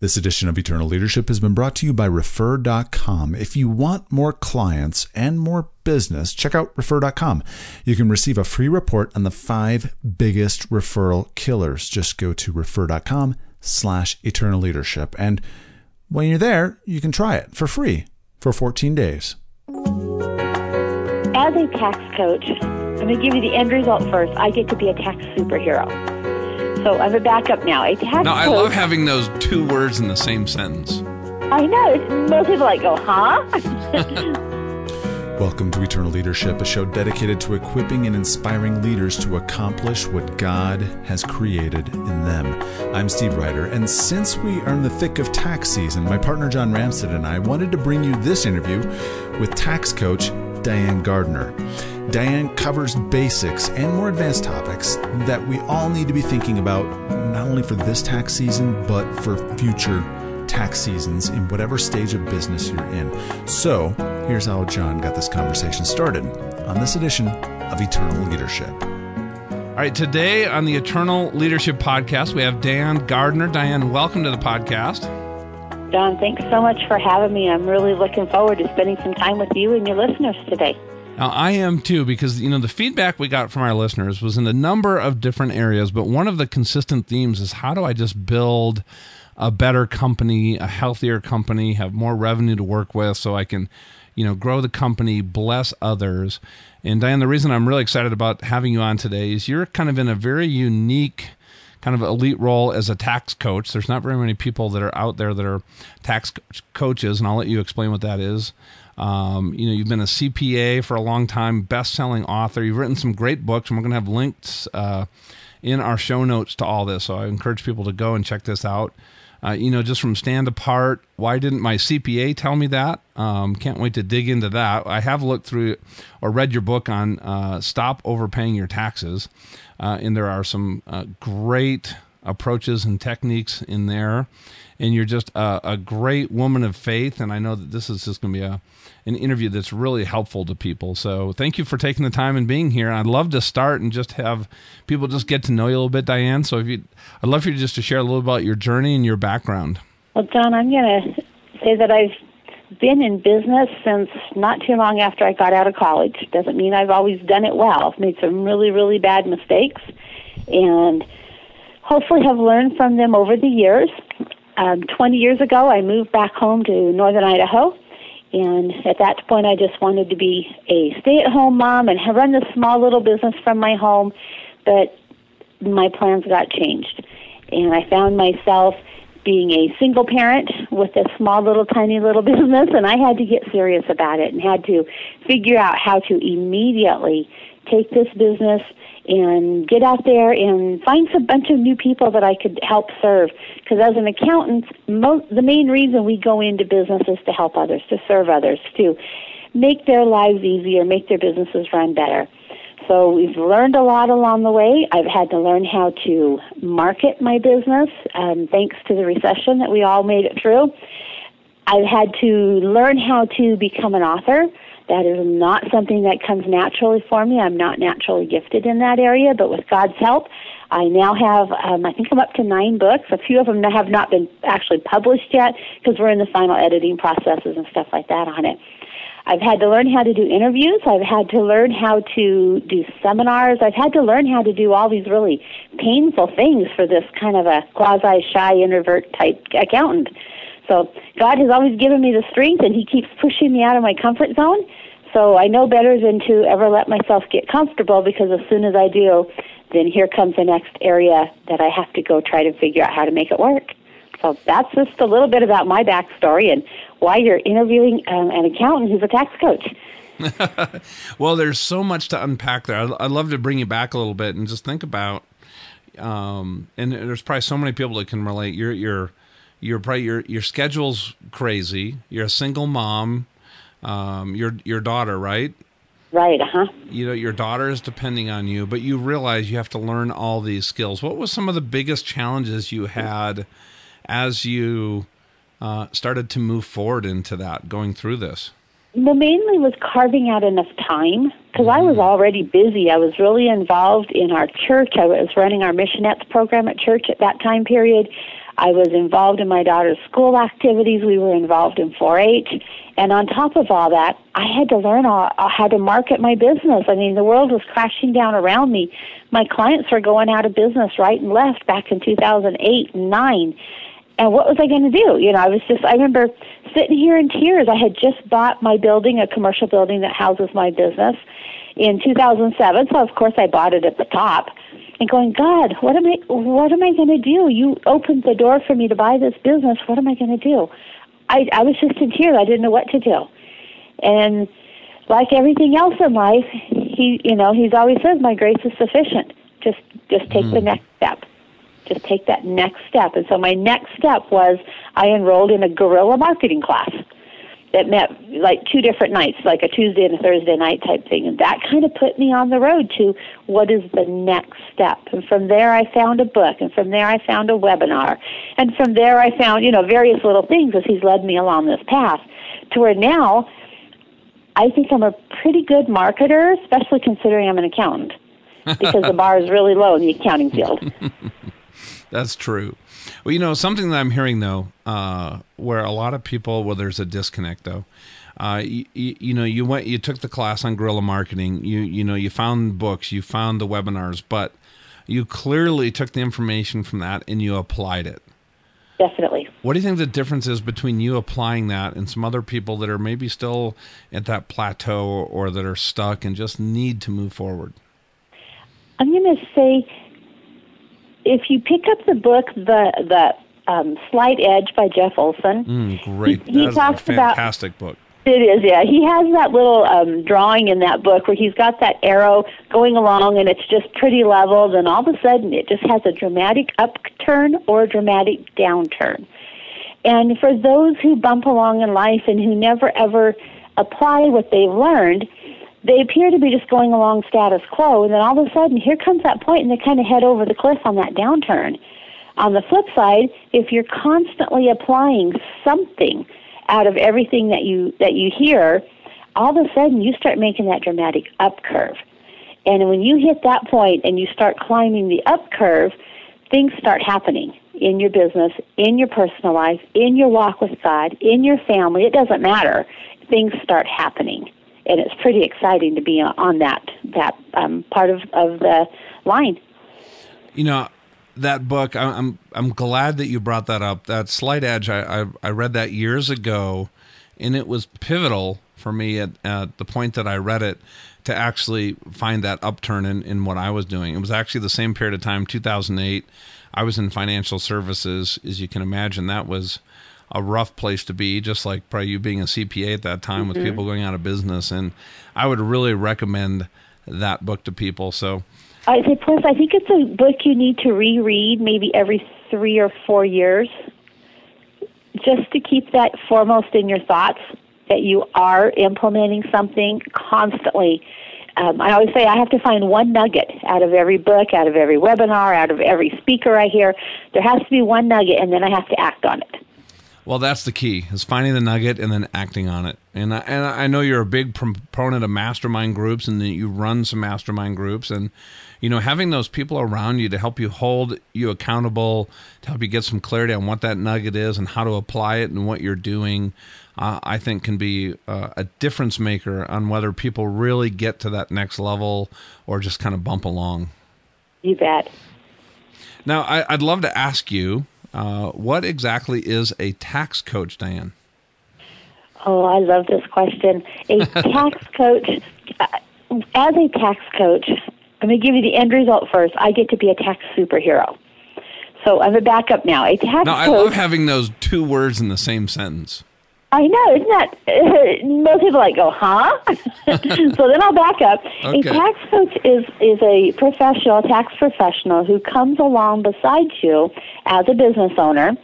This edition of Eternal Leadership has been brought to you by Refer.com. If you want more clients and more business, check out Refer.com. You can receive a free report on the five biggest referral killers. Just go to Refer.com slash Eternal Leadership. And when you're there, you can try it for free for 14 days. As a tax coach, I'm going to give you the end result first. I get to be a tax superhero. So I'm a backup now. A tax No, I coach- love having those two words in the same sentence. I know. Most people like go, huh? Welcome to Eternal Leadership, a show dedicated to equipping and inspiring leaders to accomplish what God has created in them. I'm Steve Ryder, and since we are in the thick of tax season, my partner John Ramstead and I wanted to bring you this interview with tax coach Diane Gardner. Diane covers basics and more advanced topics that we all need to be thinking about, not only for this tax season, but for future tax seasons in whatever stage of business you're in. So, here's how John got this conversation started on this edition of Eternal Leadership. All right, today on the Eternal Leadership Podcast, we have Diane Gardner. Diane, welcome to the podcast. John, thanks so much for having me. I'm really looking forward to spending some time with you and your listeners today. Now, I am too, because, you know, the feedback we got from our listeners was in a number of different areas, but one of the consistent themes is how do I just build a better company, a healthier company, have more revenue to work with so I can, you know, grow the company, bless others. And Diane, the reason I'm really excited about having you on today is you're kind of in a very unique kind of elite role as a tax coach. There's not very many people that are out there that are tax coaches, and I'll let you explain what that is. Um, you know, you've been a CPA for a long time, best-selling author. You've written some great books, and we're going to have links uh, in our show notes to all this. So I encourage people to go and check this out. Uh, you know, just from stand apart. Why didn't my CPA tell me that? Um, can't wait to dig into that. I have looked through or read your book on uh, stop overpaying your taxes, uh, and there are some uh, great approaches and techniques in there. And you're just a, a great woman of faith, and I know that this is just going to be a an interview that's really helpful to people. So thank you for taking the time and being here. I'd love to start and just have people just get to know you a little bit, Diane. So if you, I'd love for you just to share a little about your journey and your background. Well, John, I'm going to say that I've been in business since not too long after I got out of college. Doesn't mean I've always done it well. I've made some really, really bad mistakes, and hopefully have learned from them over the years. Um, 20 years ago, I moved back home to northern Idaho. And at that point, I just wanted to be a stay at home mom and run this small little business from my home. But my plans got changed. And I found myself being a single parent with a small little tiny little business and I had to get serious about it and had to figure out how to immediately take this business and get out there and find some bunch of new people that I could help serve. Because as an accountant, mo- the main reason we go into business is to help others, to serve others, to make their lives easier, make their businesses run better. So we've learned a lot along the way. I've had to learn how to market my business, um, thanks to the recession that we all made it through. I've had to learn how to become an author. That is not something that comes naturally for me. I'm not naturally gifted in that area, but with God's help, I now have, um, I think I'm up to nine books. A few of them have not been actually published yet because we're in the final editing processes and stuff like that on it. I've had to learn how to do interviews. I've had to learn how to do seminars. I've had to learn how to do all these really painful things for this kind of a quasi shy introvert type accountant. So God has always given me the strength, and He keeps pushing me out of my comfort zone. So I know better than to ever let myself get comfortable because as soon as I do, then here comes the next area that I have to go try to figure out how to make it work. So that's just a little bit about my backstory and why you're interviewing um, an accountant who's a tax coach. Well, there's so much to unpack there. I'd, love to bring you back a little bit and just think about. Um, and there's probably so many people that can relate. You're you're you're probably your your schedule's crazy. You're a single mom. Um, your your daughter, right? Right, uh huh. You know, your daughter is depending on you, but you realize you have to learn all these skills. What was some of the biggest challenges you had as you uh, started to move forward into that, going through this? Well, mainly was carving out enough time because I was already busy. I was really involved in our church. I was running our missionettes program at church at that time period. I was involved in my daughter's school activities. We were involved in 4-H. And on top of all that, I had to learn all, uh, how to market my business. I mean, the world was crashing down around me. My clients were going out of business right and left back in 2008 and 9. And what was I going to do? You know, I was just, I remember sitting here in tears. I had just bought my building, a commercial building that houses my business in 2007. So of course I bought it at the top and going, God, what am I, what am I going to do? You opened the door for me to buy this business. What am I going to do? I, I was just in tears. I didn't know what to do. And like everything else in life, he, you know, he's always says, my grace is sufficient. Just, just take mm. the next step. Just take that next step. And so my next step was I enrolled in a guerrilla marketing class that met like two different nights, like a Tuesday and a Thursday night type thing. And that kind of put me on the road to what is the next step. And from there, I found a book. And from there, I found a webinar. And from there, I found, you know, various little things as he's led me along this path to where now I think I'm a pretty good marketer, especially considering I'm an accountant because the bar is really low in the accounting field. That's true. Well, you know, something that I'm hearing though, uh, where a lot of people, well, there's a disconnect though. Uh, you, you, know, you went, you took the class on guerrilla marketing. You, you know, you found books, you found the webinars, but you clearly took the information from that and you applied it. Definitely. What do you think the difference is between you applying that and some other people that are maybe still at that plateau or that are stuck and just need to move forward? I'm going to say if you pick up the book, the the um, Slight Edge by Jeff Olson, mm, great, he, he talks a fantastic about, book. It is, yeah. He has that little um, drawing in that book where he's got that arrow going along, and it's just pretty leveled, and all of a sudden it just has a dramatic upturn or a dramatic downturn. And for those who bump along in life and who never ever apply what they've learned, they appear to be just going along status quo, and then all of a sudden, here comes that point, and they kind of head over the cliff on that downturn. On the flip side, if you're constantly applying something out of everything that you that you hear, all of a sudden you start making that dramatic up curve. And when you hit that point and you start climbing the up curve, things start happening in your business, in your personal life, in your walk with God, in your family. It doesn't matter. Things start happening and it's pretty exciting to be on that that um, part of, of the line. You know that book. I'm I'm glad that you brought that up. That Slight Edge. I I, I read that years ago, and it was pivotal for me at, at the point that I read it to actually find that upturn in, in what I was doing. It was actually the same period of time, 2008. I was in financial services, as you can imagine. That was a rough place to be, just like probably you being a CPA at that time mm-hmm. with people going out of business. And I would really recommend that book to people. So I say, plus, I think it's a book you need to reread maybe every three or four years, just to keep that foremost in your thoughts that you are implementing something constantly. Um, I always say I have to find one nugget out of every book, out of every webinar, out of every speaker I hear. There has to be one nugget, and then I have to act on it. Well, that's the key: is finding the nugget and then acting on it. And I, and I know you're a big proponent of mastermind groups, and that you run some mastermind groups, and you know having those people around you to help you hold you accountable, to help you get some clarity on what that nugget is and how to apply it and what you're doing. Uh, I think can be uh, a difference maker on whether people really get to that next level or just kind of bump along. You bet. Now, I, would love to ask you uh, what exactly is a tax coach, Diane? Oh, I love this question. A tax coach, uh, as a tax coach, I'm going to give you the end result first. I get to be a tax superhero. So I'm a backup now. A tax no, I love having those two words in the same sentence. I know, isn't that? Uh, most people like go, huh? so then I'll back up. Okay. A tax coach is is a professional, tax professional who comes along beside you as a business owner,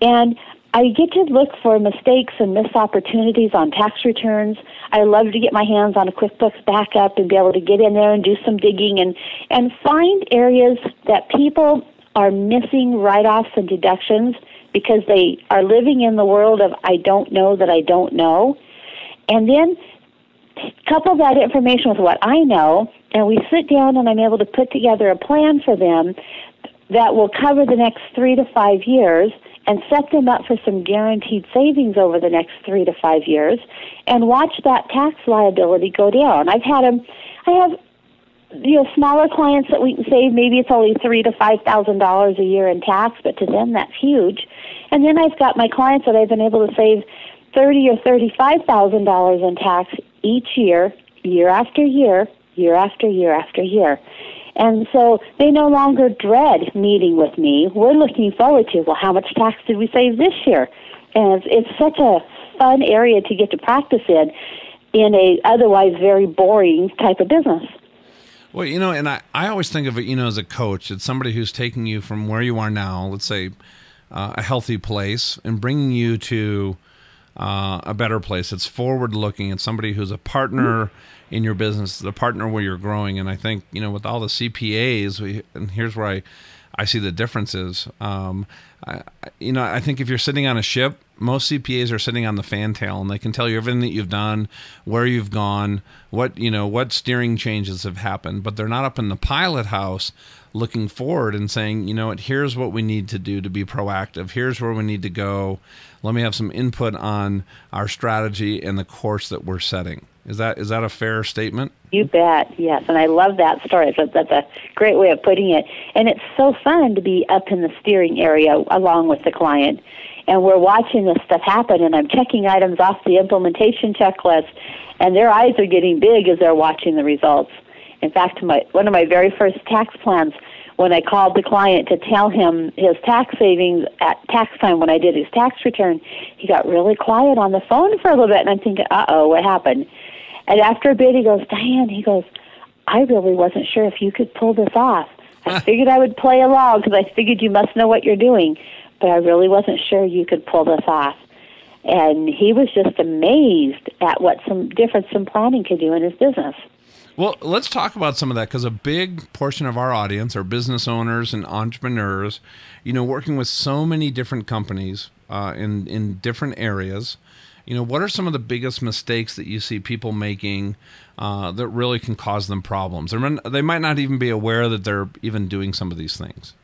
and I get to look for mistakes and missed opportunities on tax returns. I love to get my hands on a QuickBooks backup and be able to get in there and do some digging and and find areas that people are missing write-offs and deductions because they are living in the world of I don't know that I don't know. And then couple that information with what I know, and we sit down and I'm able to put together a plan for them that will cover the next three to five years and set them up for some guaranteed savings over the next three to five years and watch that tax liability go down. I've had them, I have you know smaller clients that we can save maybe it's only three to five thousand dollars a year in tax but to them that's huge and then i've got my clients that i've been able to save thirty or thirty five thousand dollars in tax each year year after year year after year after year. And so they no longer dread meeting with me. We're looking forward to well how much tax did we save this year? And it's, it's such a fun area to get to practice in in a otherwise very boring type of business. Well, you know, and I, I always think of it, you know, as a coach, it's somebody who's taking you from where you are now, let's say uh, a healthy place, and bringing you to uh, a better place. It's forward looking. It's somebody who's a partner in your business, the partner where you're growing. And I think, you know, with all the CPAs, we, and here's where I, I see the differences. Um, I, you know, I think if you're sitting on a ship, most CPAs are sitting on the fantail and they can tell you everything that you've done, where you've gone, what you know, what steering changes have happened, but they're not up in the pilot house looking forward and saying, you know what, here's what we need to do to be proactive. Here's where we need to go. Let me have some input on our strategy and the course that we're setting. Is that is that a fair statement? You bet, yes. And I love that story. That's a great way of putting it. And it's so fun to be up in the steering area along with the client and we're watching this stuff happen and I'm checking items off the implementation checklist and their eyes are getting big as they're watching the results. In fact, my one of my very first tax plans when I called the client to tell him his tax savings at tax time when I did his tax return, he got really quiet on the phone for a little bit and I'm thinking, "Uh-oh, what happened?" And after a bit he goes, "Diane," he goes, "I really wasn't sure if you could pull this off. I figured I would play along because I figured you must know what you're doing." but I really wasn't sure you could pull this off. And he was just amazed at what some difference some planning could do in his business. Well, let's talk about some of that because a big portion of our audience are business owners and entrepreneurs. You know, working with so many different companies uh, in in different areas. You know, what are some of the biggest mistakes that you see people making uh, that really can cause them problems? They might not even be aware that they're even doing some of these things.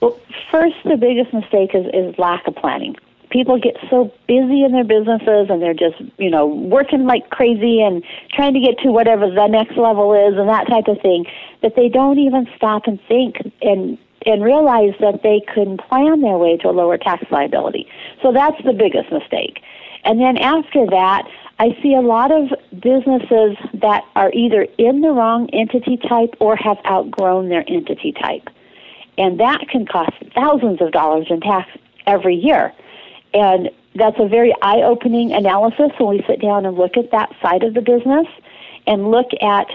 Well, first, the biggest mistake is, is lack of planning. People get so busy in their businesses and they're just, you know, working like crazy and trying to get to whatever the next level is and that type of thing that they don't even stop and think and and realize that they can plan their way to a lower tax liability. So that's the biggest mistake. And then after that, I see a lot of businesses that are either in the wrong entity type or have outgrown their entity type and that can cost thousands of dollars in tax every year. And that's a very eye opening analysis when we sit down and look at that side of the business and look at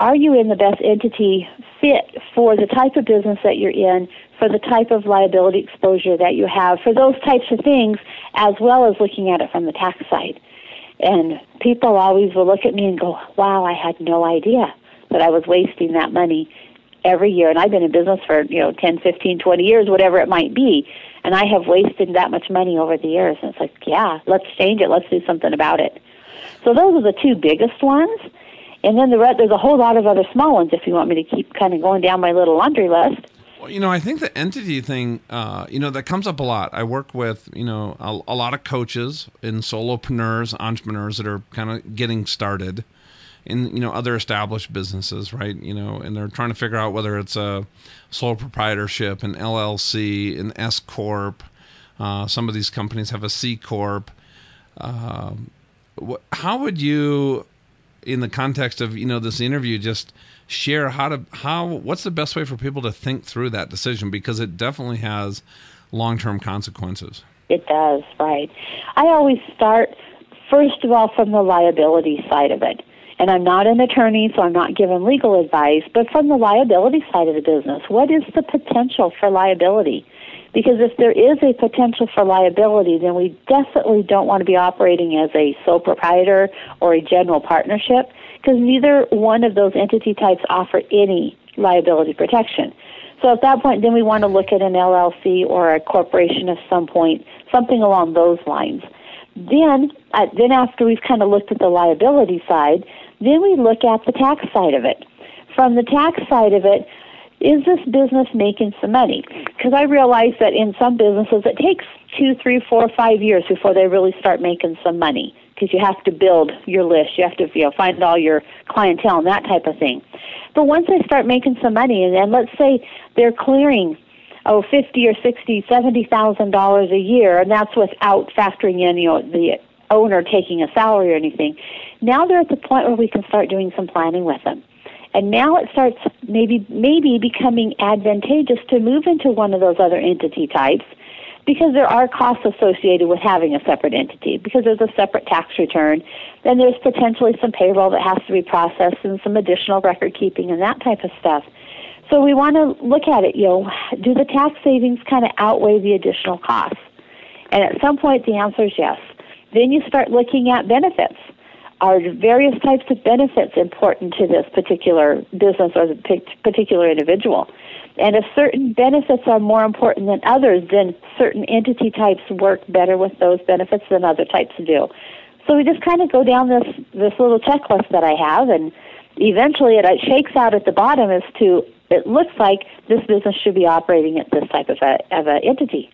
are you in the best entity fit for the type of business that you're in, for the type of liability exposure that you have, for those types of things, as well as looking at it from the tax side. And people always will look at me and go, wow, I had no idea that I was wasting that money every year and I've been in business for, you know, 10, 15, 20 years, whatever it might be, and I have wasted that much money over the years and it's like, yeah, let's change it, let's do something about it. So those are the two biggest ones. And then the rest, there's a whole lot of other small ones if you want me to keep kind of going down my little laundry list. Well, you know, I think the entity thing, uh, you know, that comes up a lot. I work with, you know, a, a lot of coaches and solopreneurs, entrepreneurs that are kind of getting started in you know other established businesses, right? You know, and they're trying to figure out whether it's a sole proprietorship, an LLC, an S corp. Uh, some of these companies have a C corp. Uh, how would you, in the context of you know this interview, just share how to how what's the best way for people to think through that decision because it definitely has long term consequences. It does, right? I always start first of all from the liability side of it and I'm not an attorney, so I'm not giving legal advice, but from the liability side of the business, what is the potential for liability? Because if there is a potential for liability, then we definitely don't want to be operating as a sole proprietor or a general partnership, because neither one of those entity types offer any liability protection. So at that point, then we want to look at an LLC or a corporation of some point, something along those lines. Then, uh, then after we've kind of looked at the liability side, then we look at the tax side of it. From the tax side of it, is this business making some money? Because I realize that in some businesses it takes two, three, four, five years before they really start making some money because you have to build your list, you have to you know find all your clientele and that type of thing. But once they start making some money, and, and let's say they're clearing oh fifty or sixty, seventy thousand dollars a year, and that's without factoring in you know the owner taking a salary or anything. Now they're at the point where we can start doing some planning with them. And now it starts maybe maybe becoming advantageous to move into one of those other entity types because there are costs associated with having a separate entity because there's a separate tax return then there's potentially some payroll that has to be processed and some additional record keeping and that type of stuff so we want to look at it you know do the tax savings kind of outweigh the additional costs and at some point the answer is yes then you start looking at benefits are various types of benefits important to this particular business or the particular individual and if certain benefits are more important than others, then certain entity types work better with those benefits than other types do. So we just kind of go down this this little checklist that I have, and eventually it shakes out at the bottom as to it looks like this business should be operating at this type of a of an entity.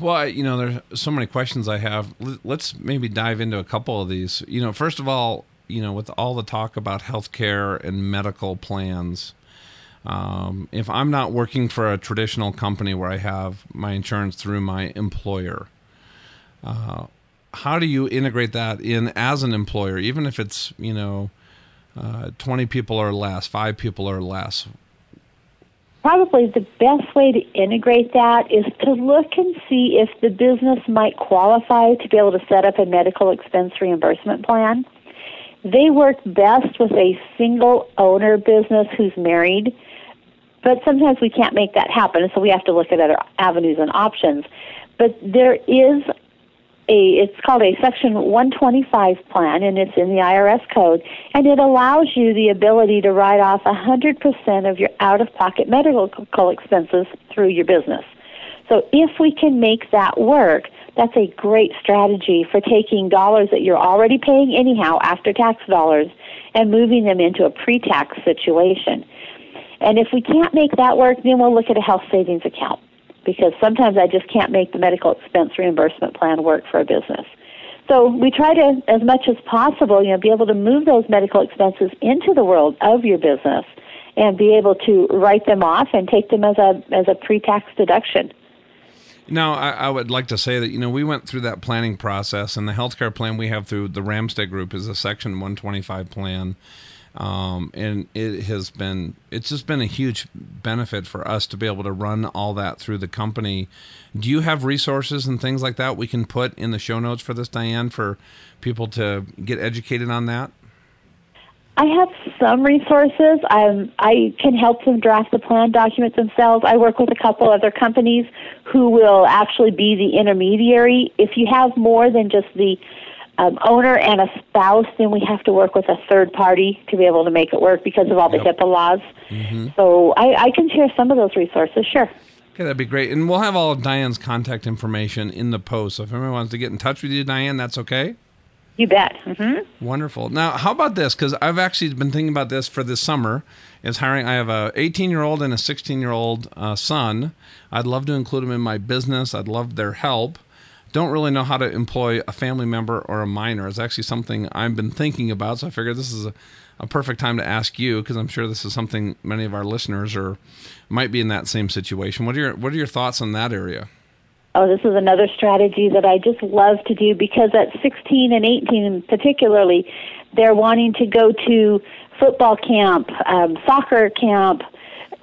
Well, you know, there's so many questions I have. Let's maybe dive into a couple of these. You know, first of all, you know, with all the talk about healthcare and medical plans, um, if I'm not working for a traditional company where I have my insurance through my employer, uh, how do you integrate that in as an employer, even if it's you know uh, 20 people or less, five people or less? Probably the best way to integrate that is to look and see if the business might qualify to be able to set up a medical expense reimbursement plan. They work best with a single owner business who's married but sometimes we can't make that happen, so we have to look at other avenues and options. But there is a, it's called a Section 125 plan, and it's in the IRS code, and it allows you the ability to write off 100% of your out-of-pocket medical expenses through your business. So if we can make that work, that's a great strategy for taking dollars that you're already paying anyhow, after tax dollars, and moving them into a pre-tax situation. And if we can't make that work, then we'll look at a health savings account because sometimes I just can't make the medical expense reimbursement plan work for a business. So we try to, as much as possible, you know, be able to move those medical expenses into the world of your business and be able to write them off and take them as a as a pre-tax deduction. Now, I, I, would like to say that you know we went through that planning process, and the healthcare plan we have through the Ramstead Group is a Section 125 plan, um, and it has been it's just been a huge benefit for us to be able to run all that through the company. Do you have resources and things like that we can put in the show notes for this, Diane, for people to get educated on that? I have some resources. I'm, I can help them draft the plan documents themselves. I work with a couple other companies who will actually be the intermediary. If you have more than just the um, owner and a spouse, then we have to work with a third party to be able to make it work because of all the yep. HIPAA laws. Mm-hmm. So I, I can share some of those resources, sure. Okay, that'd be great. And we'll have all of Diane's contact information in the post. So if anyone wants to get in touch with you, Diane, that's okay? You bet. Mm-hmm. Wonderful. Now, how about this? Because I've actually been thinking about this for this summer. Is hiring. I have a 18 year old and a 16 year old uh, son. I'd love to include them in my business. I'd love their help don't really know how to employ a family member or a minor. It's actually something I've been thinking about. So I figured this is a, a perfect time to ask you because I'm sure this is something many of our listeners are might be in that same situation. What are your What are your thoughts on that area? Oh, this is another strategy that I just love to do because at 16 and 18, particularly, they're wanting to go to football camp, um, soccer camp,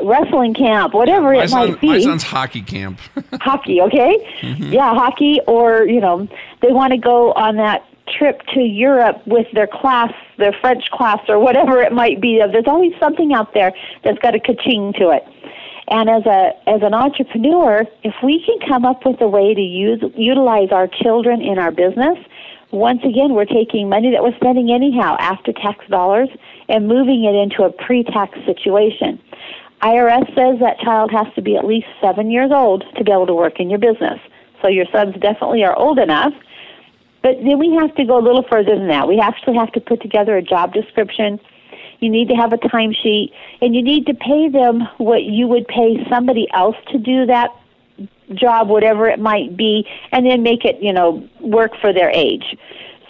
wrestling camp, whatever yeah, it son, might be. My son's hockey camp. hockey, okay? Mm-hmm. Yeah, hockey, or, you know, they want to go on that trip to Europe with their class, their French class, or whatever it might be. There's always something out there that's got a ka-ching to it. And as a as an entrepreneur, if we can come up with a way to use utilize our children in our business, once again we're taking money that we're spending anyhow after tax dollars and moving it into a pre-tax situation. IRS says that child has to be at least seven years old to be able to work in your business. So your sons definitely are old enough. But then we have to go a little further than that. We actually have to put together a job description. You need to have a timesheet, and you need to pay them what you would pay somebody else to do that job, whatever it might be, and then make it, you know, work for their age.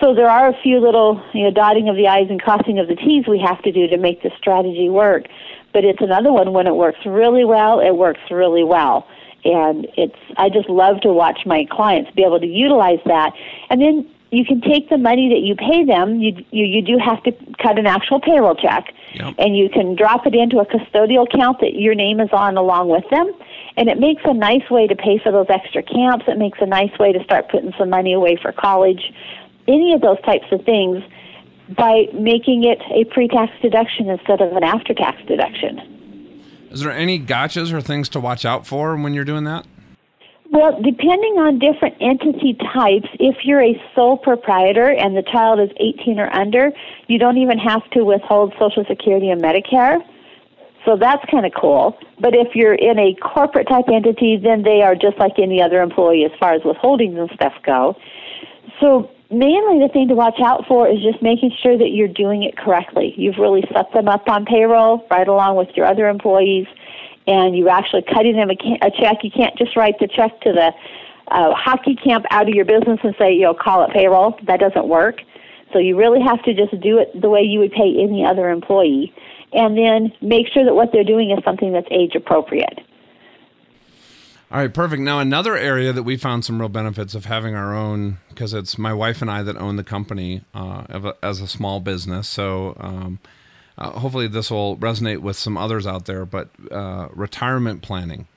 So there are a few little, you know, dotting of the I's and crossing of the T's we have to do to make the strategy work. But it's another one when it works really well, it works really well. And it's, I just love to watch my clients be able to utilize that. And then you can take the money that you pay them. You you, you do have to cut an actual payroll check, Yep. and you can drop it into a custodial account that your name is on along with them. And it makes a nice way to pay for those extra camps. It makes a nice way to start putting some money away for college. Any of those types of things by making it a pre-tax deduction instead of an after-tax deduction. Is there any gotchas or things to watch out for when you're doing that? Well, depending on different entity types, if you're a sole proprietor and the child is 18 or under, you don't even have to withhold Social Security and Medicare. So that's kind of cool. But if you're in a corporate type entity, then they are just like any other employee as far as withholdings and stuff go. So mainly the thing to watch out for is just making sure that you're doing it correctly. You've really set them up on payroll right along with your other employees and you're actually cutting them a, a check. You can't just write the check to the uh, hockey camp out of your business and say, you know, call it payroll. That doesn't work. So you really have to just do it the way you would pay any other employee. And then make sure that what they're doing is something that's age appropriate. All right, perfect. Now, another area that we found some real benefits of having our own, because it's my wife and I that own the company uh, as a small business. So, um, uh, hopefully, this will resonate with some others out there. But uh, retirement planning,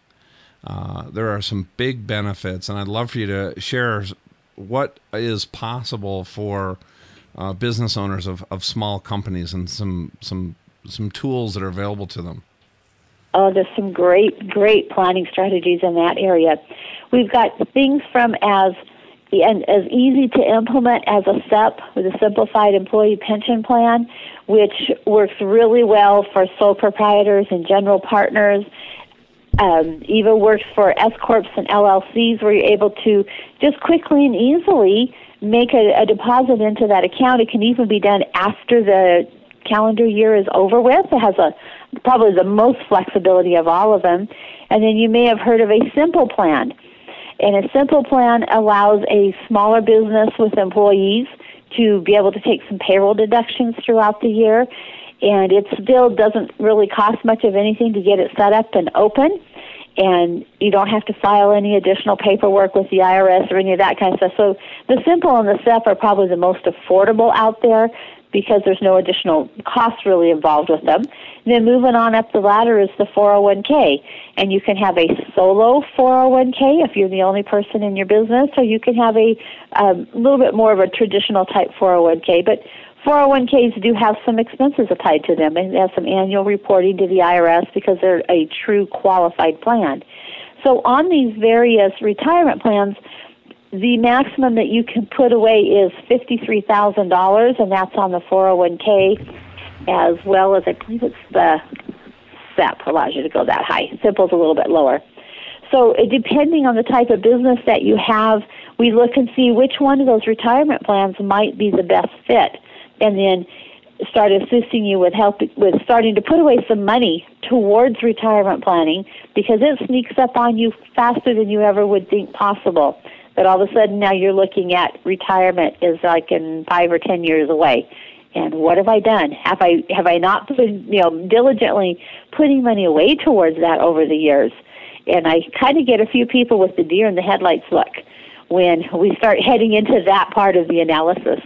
uh, there are some big benefits, and I'd love for you to share what is possible for uh, business owners of, of small companies and some some some tools that are available to them. Oh, there's some great, great planning strategies in that area. We've got things from as and as easy to implement as a SEP with a simplified employee pension plan, which works really well for sole proprietors and general partners. Um, even works for S corps and LLCs, where you're able to just quickly and easily make a, a deposit into that account. It can even be done after the calendar year is over with. It has a probably the most flexibility of all of them. And then you may have heard of a simple plan. And a simple plan allows a smaller business with employees to be able to take some payroll deductions throughout the year. And it still doesn't really cost much of anything to get it set up and open. And you don't have to file any additional paperwork with the IRS or any of that kind of stuff. So the simple and the SEP are probably the most affordable out there because there's no additional costs really involved with them. And then moving on up the ladder is the 401k. And you can have a solo 401k if you're the only person in your business, or you can have a um, little bit more of a traditional type 401k. But 401ks do have some expenses tied to them. and They have some annual reporting to the IRS because they're a true qualified plan. So on these various retirement plans, the maximum that you can put away is $53,000, and that's on the 401k, as well as I believe it's the SEP allows you to go that high. Simple's a little bit lower. So, uh, depending on the type of business that you have, we look and see which one of those retirement plans might be the best fit, and then start assisting you with help with starting to put away some money towards retirement planning because it sneaks up on you faster than you ever would think possible but all of a sudden now you're looking at retirement is like in five or ten years away. And what have I done? Have I have I not been you know diligently putting money away towards that over the years? And I kind of get a few people with the deer in the headlights look when we start heading into that part of the analysis.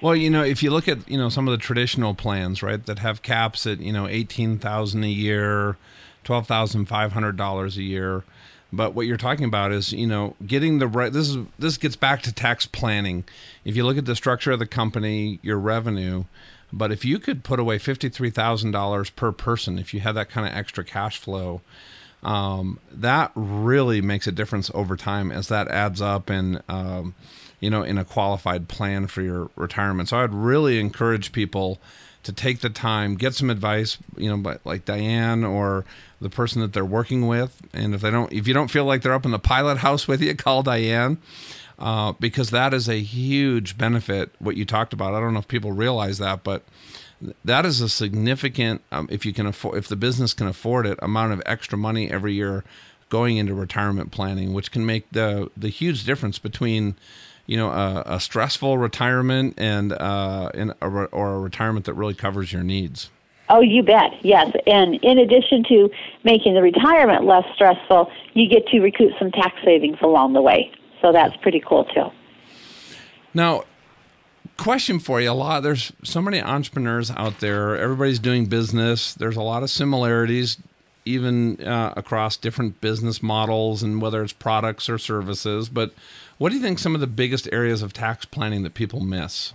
Well, you know, if you look at you know some of the traditional plans, right, that have caps at you know eighteen thousand a year, twelve thousand five hundred dollars a year, but what you're talking about is, you know, getting the right. This is this gets back to tax planning. If you look at the structure of the company, your revenue, but if you could put away fifty three thousand dollars per person, if you had that kind of extra cash flow, um, that really makes a difference over time as that adds up and. Um, you know, in a qualified plan for your retirement. So I'd really encourage people to take the time, get some advice, you know, but like Diane or the person that they're working with. And if they don't, if you don't feel like they're up in the pilot house with you, call Diane. Uh, because that is a huge benefit. What you talked about, I don't know if people realize that, but that is a significant um, if you can afford if the business can afford it amount of extra money every year going into retirement planning, which can make the the huge difference between you know a, a stressful retirement and uh, in a, or a retirement that really covers your needs. Oh, you bet. Yes. And in addition to making the retirement less stressful, you get to recoup some tax savings along the way. So that's pretty cool too. Now, question for you a lot there's so many entrepreneurs out there everybody's doing business there's a lot of similarities even uh, across different business models and whether it's products or services but what do you think some of the biggest areas of tax planning that people miss?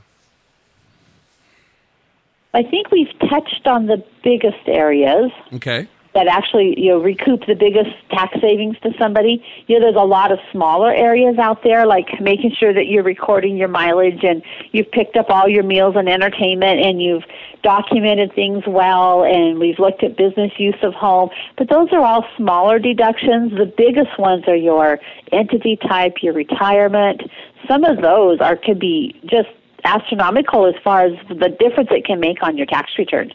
I think we've touched on the biggest areas. Okay that actually you know recoup the biggest tax savings to somebody. You know, there's a lot of smaller areas out there, like making sure that you're recording your mileage and you've picked up all your meals and entertainment and you've documented things well and we've looked at business use of home. But those are all smaller deductions. The biggest ones are your entity type, your retirement. Some of those are could be just astronomical as far as the difference it can make on your tax return.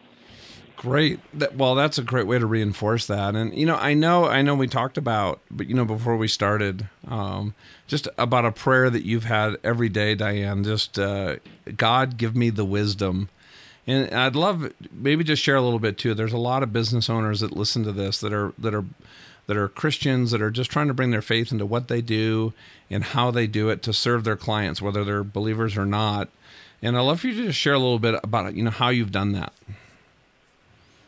Great. That, well, that's a great way to reinforce that. And you know, I know, I know, we talked about, but you know, before we started, um, just about a prayer that you've had every day, Diane. Just uh, God, give me the wisdom. And I'd love maybe just share a little bit too. There's a lot of business owners that listen to this that are that are that are Christians that are just trying to bring their faith into what they do and how they do it to serve their clients, whether they're believers or not. And I'd love for you to just share a little bit about you know how you've done that.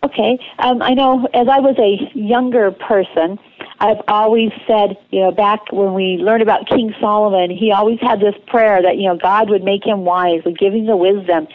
Okay. Um, I know as I was a younger person, I've always said, you know, back when we learned about King Solomon, he always had this prayer that, you know, God would make him wise, would give him the wisdom.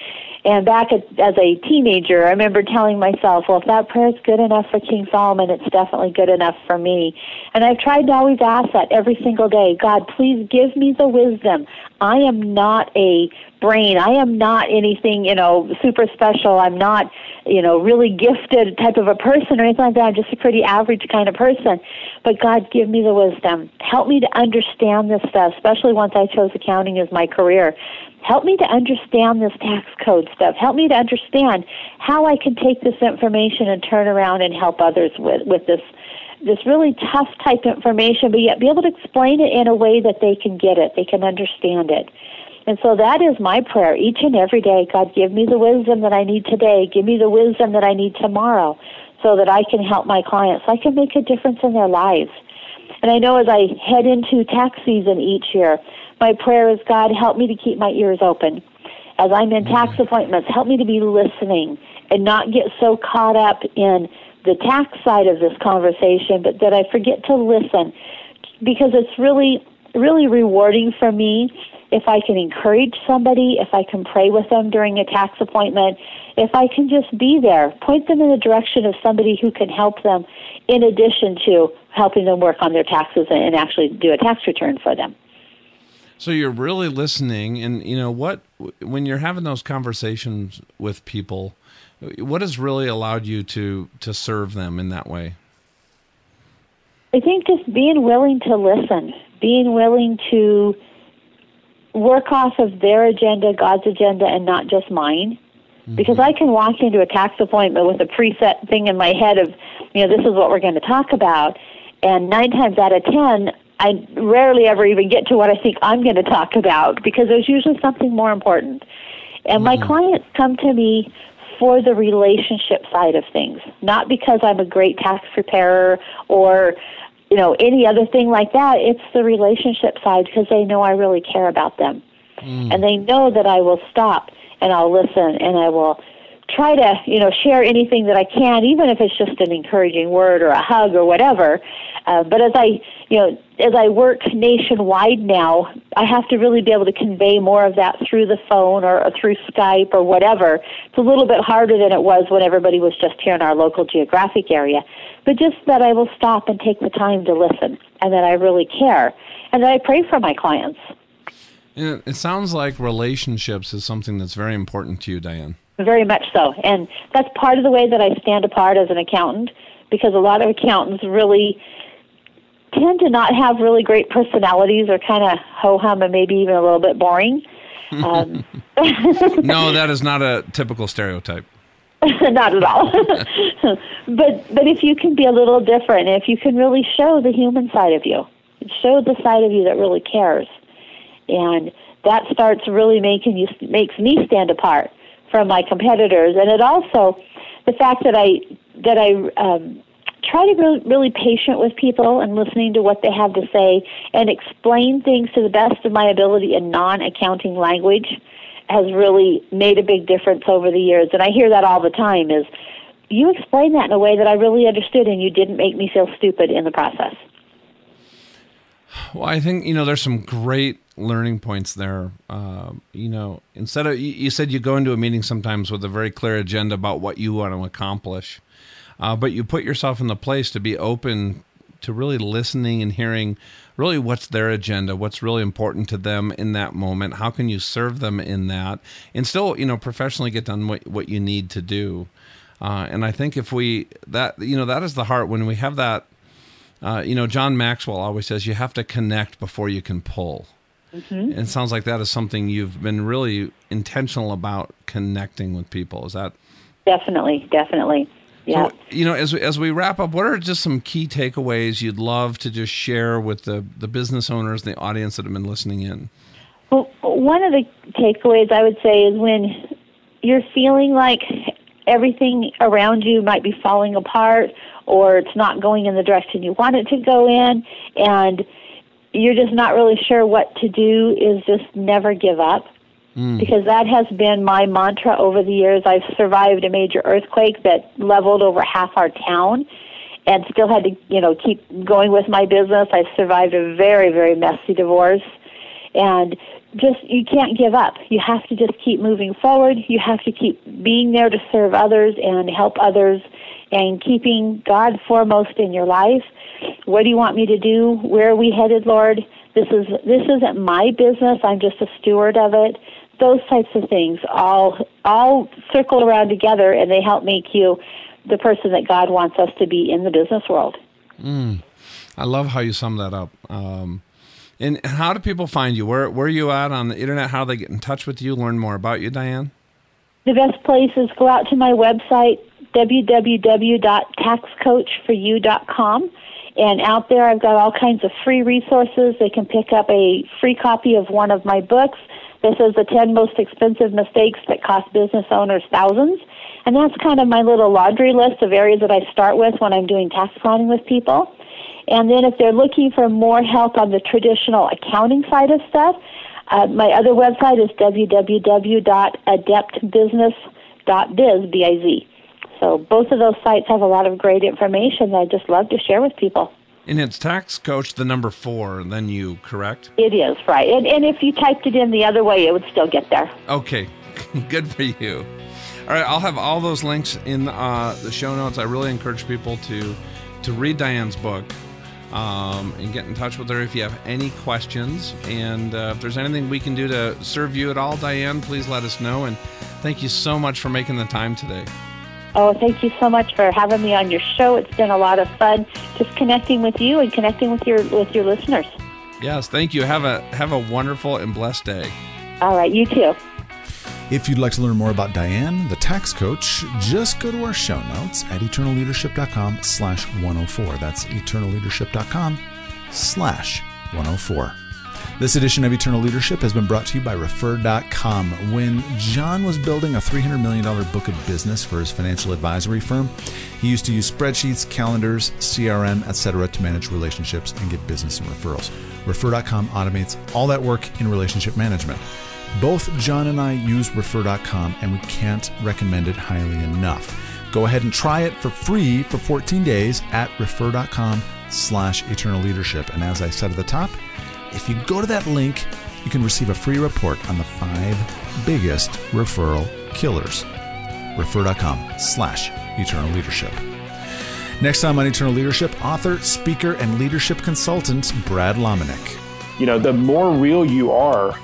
And back at, as a teenager, I remember telling myself, well, if that prayer is good enough for King Solomon, it's definitely good enough for me. And I've tried to always ask that every single day God, please give me the wisdom. I am not a brain. I am not anything, you know, super special. I'm not, you know, really gifted type of a person or anything like that. I'm just a pretty average kind of person. But God, give me the wisdom. Help me to understand this stuff, especially once I chose accounting as my career. Help me to understand this tax code stuff. Help me to understand how I can take this information and turn around and help others with, with this this really tough type information, but yet be able to explain it in a way that they can get it, they can understand it. And so that is my prayer each and every day. God, give me the wisdom that I need today. Give me the wisdom that I need tomorrow so that I can help my clients. I can make a difference in their lives. And I know as I head into tax season each year, my prayer is God, help me to keep my ears open. As I'm in tax mm-hmm. appointments, help me to be listening and not get so caught up in the tax side of this conversation, but that I forget to listen because it's really, really rewarding for me if I can encourage somebody, if I can pray with them during a tax appointment, if I can just be there, point them in the direction of somebody who can help them in addition to helping them work on their taxes and actually do a tax return for them. So you're really listening, and you know what? When you're having those conversations with people, what has really allowed you to to serve them in that way? I think just being willing to listen, being willing to work off of their agenda, God's agenda, and not just mine. Mm-hmm. Because I can walk into a tax appointment with a preset thing in my head of, you know, this is what we're going to talk about, and nine times out of ten, I rarely ever even get to what I think I'm going to talk about because there's usually something more important. And mm-hmm. my clients come to me for the relationship side of things, not because I'm a great tax preparer or you know any other thing like that. It's the relationship side because they know I really care about them, mm. and they know that I will stop and I'll listen and I will try to you know share anything that I can, even if it's just an encouraging word or a hug or whatever. Uh, but as I you know as I work nationwide now, I have to really be able to convey more of that through the phone or, or through Skype or whatever. It's a little bit harder than it was when everybody was just here in our local geographic area. But just that I will stop and take the time to listen, and that I really care, and that I pray for my clients. it sounds like relationships is something that's very important to you, Diane. Very much so. And that's part of the way that I stand apart as an accountant because a lot of accountants really tend to not have really great personalities or kind of ho hum and maybe even a little bit boring. Um, no, that is not a typical stereotype. Not at all. but but if you can be a little different, if you can really show the human side of you, show the side of you that really cares, and that starts really making you makes me stand apart from my competitors, and it also the fact that I that I um, try to be really, patient with people and listening to what they have to say and explain things to the best of my ability in non-accounting language has really made a big difference over the years. And I hear that all the time is you explain that in a way that I really understood and you didn't make me feel stupid in the process. Well, I think, you know, there's some great learning points there. Uh, you know, instead of, you said you go into a meeting sometimes with a very clear agenda about what you want to accomplish, uh, but you put yourself in the place to be open to really listening and hearing really what's their agenda, what's really important to them in that moment, how can you serve them in that, and still, you know, professionally get done what, what you need to do. Uh, and I think if we that you know that is the heart when we have that, uh, you know, John Maxwell always says you have to connect before you can pull. Mm-hmm. And it sounds like that is something you've been really intentional about connecting with people. Is that definitely, definitely. Yeah. So, you know, as we, as we wrap up, what are just some key takeaways you'd love to just share with the, the business owners, and the audience that have been listening in? Well, one of the takeaways I would say is when you're feeling like everything around you might be falling apart or it's not going in the direction you want it to go in and you're just not really sure what to do is just never give up Mm. Because that has been my mantra over the years. I've survived a major earthquake that leveled over half our town and still had to, you know, keep going with my business. I've survived a very, very messy divorce. And just you can't give up. You have to just keep moving forward. You have to keep being there to serve others and help others and keeping God foremost in your life. What do you want me to do? Where are we headed, Lord? This is this isn't my business. I'm just a steward of it those types of things all all circle around together and they help make you the person that God wants us to be in the business world. Mm. I love how you sum that up. Um, and how do people find you? Where where are you at on the internet? How do they get in touch with you? Learn more about you, Diane. The best place is go out to my website www.taxcoachforyou.com. And out there, I've got all kinds of free resources. They can pick up a free copy of one of my books. This is the 10 most expensive mistakes that cost business owners thousands. And that's kind of my little laundry list of areas that I start with when I'm doing tax planning with people. And then if they're looking for more help on the traditional accounting side of stuff, uh, my other website is www.adeptbusiness.biz, B-I-Z. So both of those sites have a lot of great information that I just love to share with people. And it's tax coach the number four, then you, correct? It is, right. And, and if you typed it in the other way, it would still get there. Okay, good for you. All right, I'll have all those links in uh, the show notes. I really encourage people to to read Diane's book um, and get in touch with her if you have any questions. And uh, if there's anything we can do to serve you at all, Diane, please let us know. And thank you so much for making the time today. Oh, thank you so much for having me on your show. It's been a lot of fun just connecting with you and connecting with your with your listeners. Yes, thank you. Have a have a wonderful and blessed day. All right, you too. If you'd like to learn more about Diane, the tax coach, just go to our show notes at eternalleadership.com slash 104. That's eternalleadership.com slash 104. This edition of Eternal Leadership has been brought to you by Refer.com. When John was building a $300 million book of business for his financial advisory firm, he used to use spreadsheets, calendars, CRM, etc. to manage relationships and get business and referrals. Refer.com automates all that work in relationship management. Both John and I use Refer.com, and we can't recommend it highly enough. Go ahead and try it for free for 14 days at refer.com slash eternal leadership. And as I said at the top, if you go to that link, you can receive a free report on the five biggest referral killers. Refer.com slash eternal leadership. Next time on Eternal Leadership, author, speaker, and leadership consultant Brad Lomenick. You know, the more real you are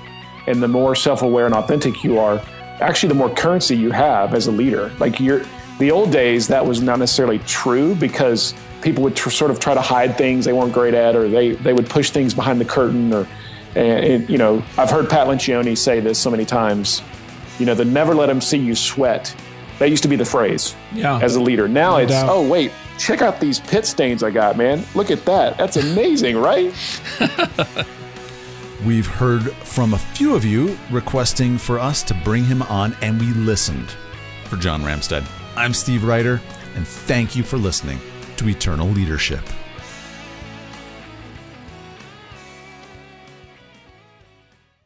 and the more self aware and authentic you are, actually, the more currency you have as a leader. Like you're, the old days, that was not necessarily true because people would tr- sort of try to hide things they weren't great at, or they, they would push things behind the curtain. Or, and, you know, I've heard Pat Lencioni say this so many times. You know, the never let them see you sweat That used to be the phrase Yeah. as a leader. Now it's, doubt. oh, wait, check out these pit stains I got, man. Look at that. That's amazing, right? We've heard from a few of you requesting for us to bring him on, and we listened. For John Ramstead, I'm Steve Ryder, and thank you for listening to Eternal Leadership.